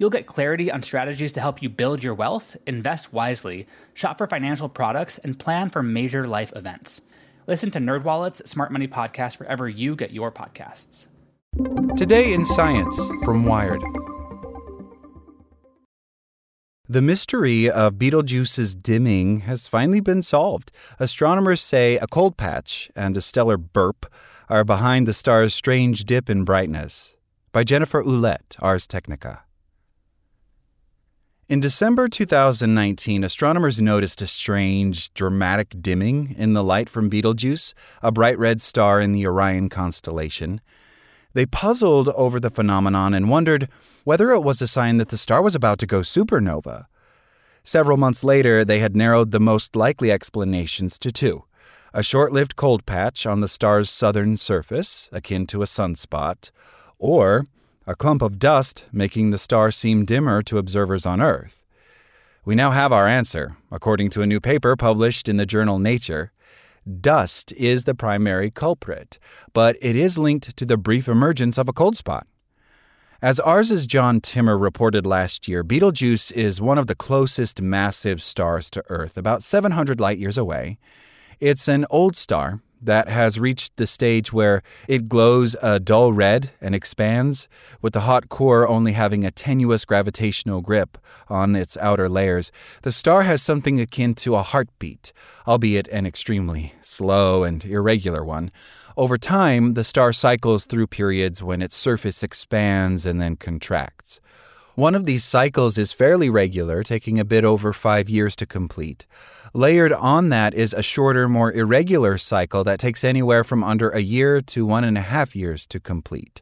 You'll get clarity on strategies to help you build your wealth, invest wisely, shop for financial products, and plan for major life events. Listen to NerdWallet's Smart Money Podcast wherever you get your podcasts. Today in Science from Wired. The mystery of Betelgeuse's dimming has finally been solved. Astronomers say a cold patch and a stellar burp are behind the star's strange dip in brightness. By Jennifer Ouellette, Ars Technica. In December 2019, astronomers noticed a strange, dramatic dimming in the light from Betelgeuse, a bright red star in the Orion constellation. They puzzled over the phenomenon and wondered whether it was a sign that the star was about to go supernova. Several months later, they had narrowed the most likely explanations to two a short lived cold patch on the star's southern surface, akin to a sunspot, or a clump of dust making the star seem dimmer to observers on Earth. We now have our answer, according to a new paper published in the journal Nature. Dust is the primary culprit, but it is linked to the brief emergence of a cold spot. As Ars's John Timmer reported last year, Betelgeuse is one of the closest massive stars to Earth, about 700 light years away. It's an old star that has reached the stage where it glows a dull red and expands, with the hot core only having a tenuous gravitational grip on its outer layers. The star has something akin to a heartbeat, albeit an extremely slow and irregular one. Over time, the star cycles through periods when its surface expands and then contracts. One of these cycles is fairly regular, taking a bit over five years to complete. Layered on that is a shorter, more irregular cycle that takes anywhere from under a year to one and a half years to complete.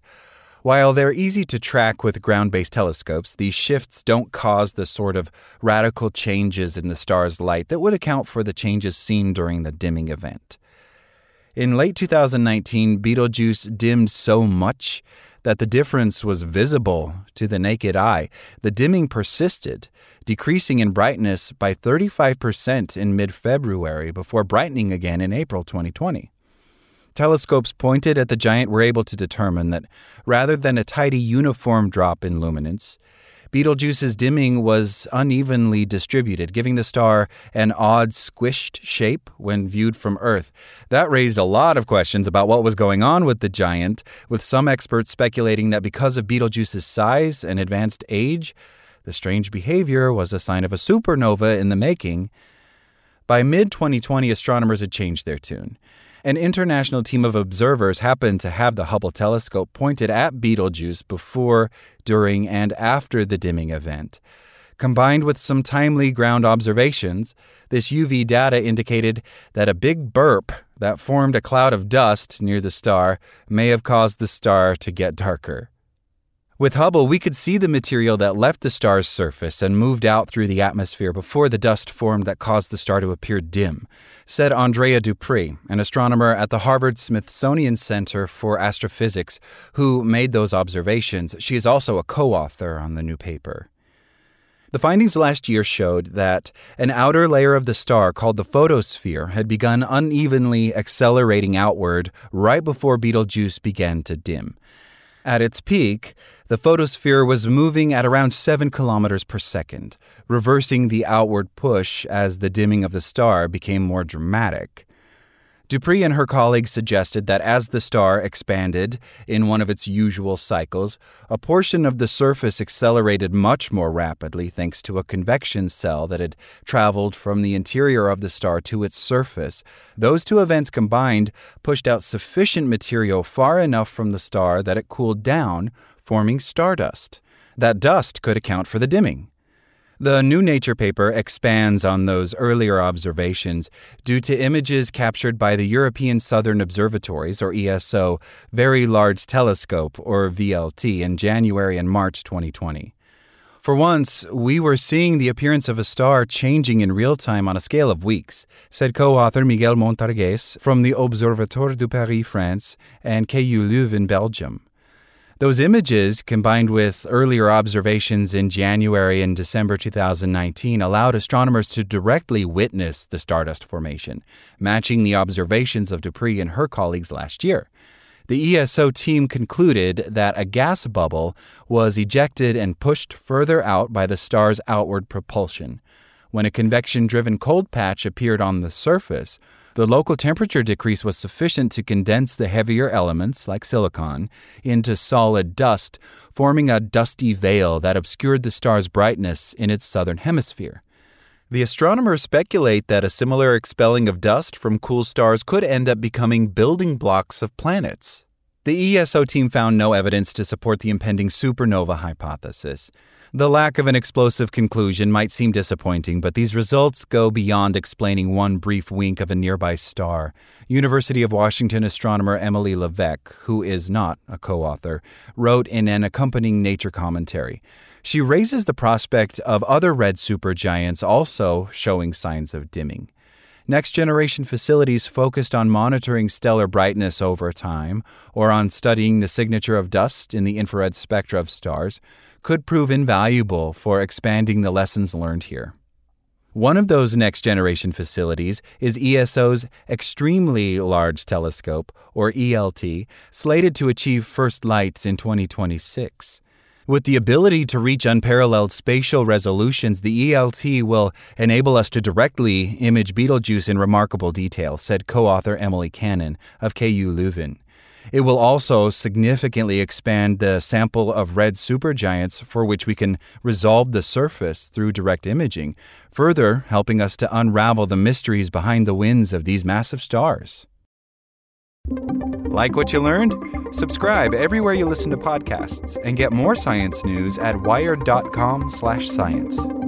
While they're easy to track with ground based telescopes, these shifts don't cause the sort of radical changes in the star's light that would account for the changes seen during the dimming event. In late 2019, Betelgeuse dimmed so much that the difference was visible to the naked eye. The dimming persisted, decreasing in brightness by 35% in mid February before brightening again in April 2020. Telescopes pointed at the giant were able to determine that rather than a tidy uniform drop in luminance, Betelgeuse's dimming was unevenly distributed, giving the star an odd squished shape when viewed from Earth. That raised a lot of questions about what was going on with the giant, with some experts speculating that because of Betelgeuse's size and advanced age, the strange behavior was a sign of a supernova in the making. By mid 2020, astronomers had changed their tune. An international team of observers happened to have the Hubble telescope pointed at Betelgeuse before, during, and after the dimming event. Combined with some timely ground observations, this UV data indicated that a big burp that formed a cloud of dust near the star may have caused the star to get darker. With Hubble, we could see the material that left the star's surface and moved out through the atmosphere before the dust formed that caused the star to appear dim, said Andrea Dupree, an astronomer at the Harvard Smithsonian Center for Astrophysics, who made those observations. She is also a co author on the new paper. The findings last year showed that an outer layer of the star called the photosphere had begun unevenly accelerating outward right before Betelgeuse began to dim. At its peak, the photosphere was moving at around 7 kilometers per second, reversing the outward push as the dimming of the star became more dramatic. Dupree and her colleagues suggested that as the star expanded in one of its usual cycles, a portion of the surface accelerated much more rapidly thanks to a convection cell that had traveled from the interior of the star to its surface. Those two events combined pushed out sufficient material far enough from the star that it cooled down, forming stardust. That dust could account for the dimming. The New Nature paper expands on those earlier observations due to images captured by the European Southern Observatories, or ESO, Very Large Telescope, or VLT, in January and March 2020. For once, we were seeing the appearance of a star changing in real time on a scale of weeks, said co author Miguel Montargès from the Observatoire de Paris, France, and KU Leuven, Belgium. Those images, combined with earlier observations in January and December 2019, allowed astronomers to directly witness the stardust formation, matching the observations of Dupree and her colleagues last year. The ESO team concluded that a gas bubble was ejected and pushed further out by the star's outward propulsion. When a convection driven cold patch appeared on the surface, the local temperature decrease was sufficient to condense the heavier elements, like silicon, into solid dust, forming a dusty veil that obscured the star's brightness in its southern hemisphere. The astronomers speculate that a similar expelling of dust from cool stars could end up becoming building blocks of planets. The ESO team found no evidence to support the impending supernova hypothesis. The lack of an explosive conclusion might seem disappointing, but these results go beyond explaining one brief wink of a nearby star. University of Washington astronomer Emily Levesque, who is not a co author, wrote in an accompanying Nature commentary. She raises the prospect of other red supergiants also showing signs of dimming. Next generation facilities focused on monitoring stellar brightness over time or on studying the signature of dust in the infrared spectra of stars could prove invaluable for expanding the lessons learned here. One of those next generation facilities is ESO's Extremely Large Telescope, or ELT, slated to achieve first lights in 2026. With the ability to reach unparalleled spatial resolutions, the ELT will enable us to directly image Betelgeuse in remarkable detail, said co author Emily Cannon of KU Leuven. It will also significantly expand the sample of red supergiants for which we can resolve the surface through direct imaging, further helping us to unravel the mysteries behind the winds of these massive stars. Like what you learned? Subscribe everywhere you listen to podcasts and get more science news at wired.com/science.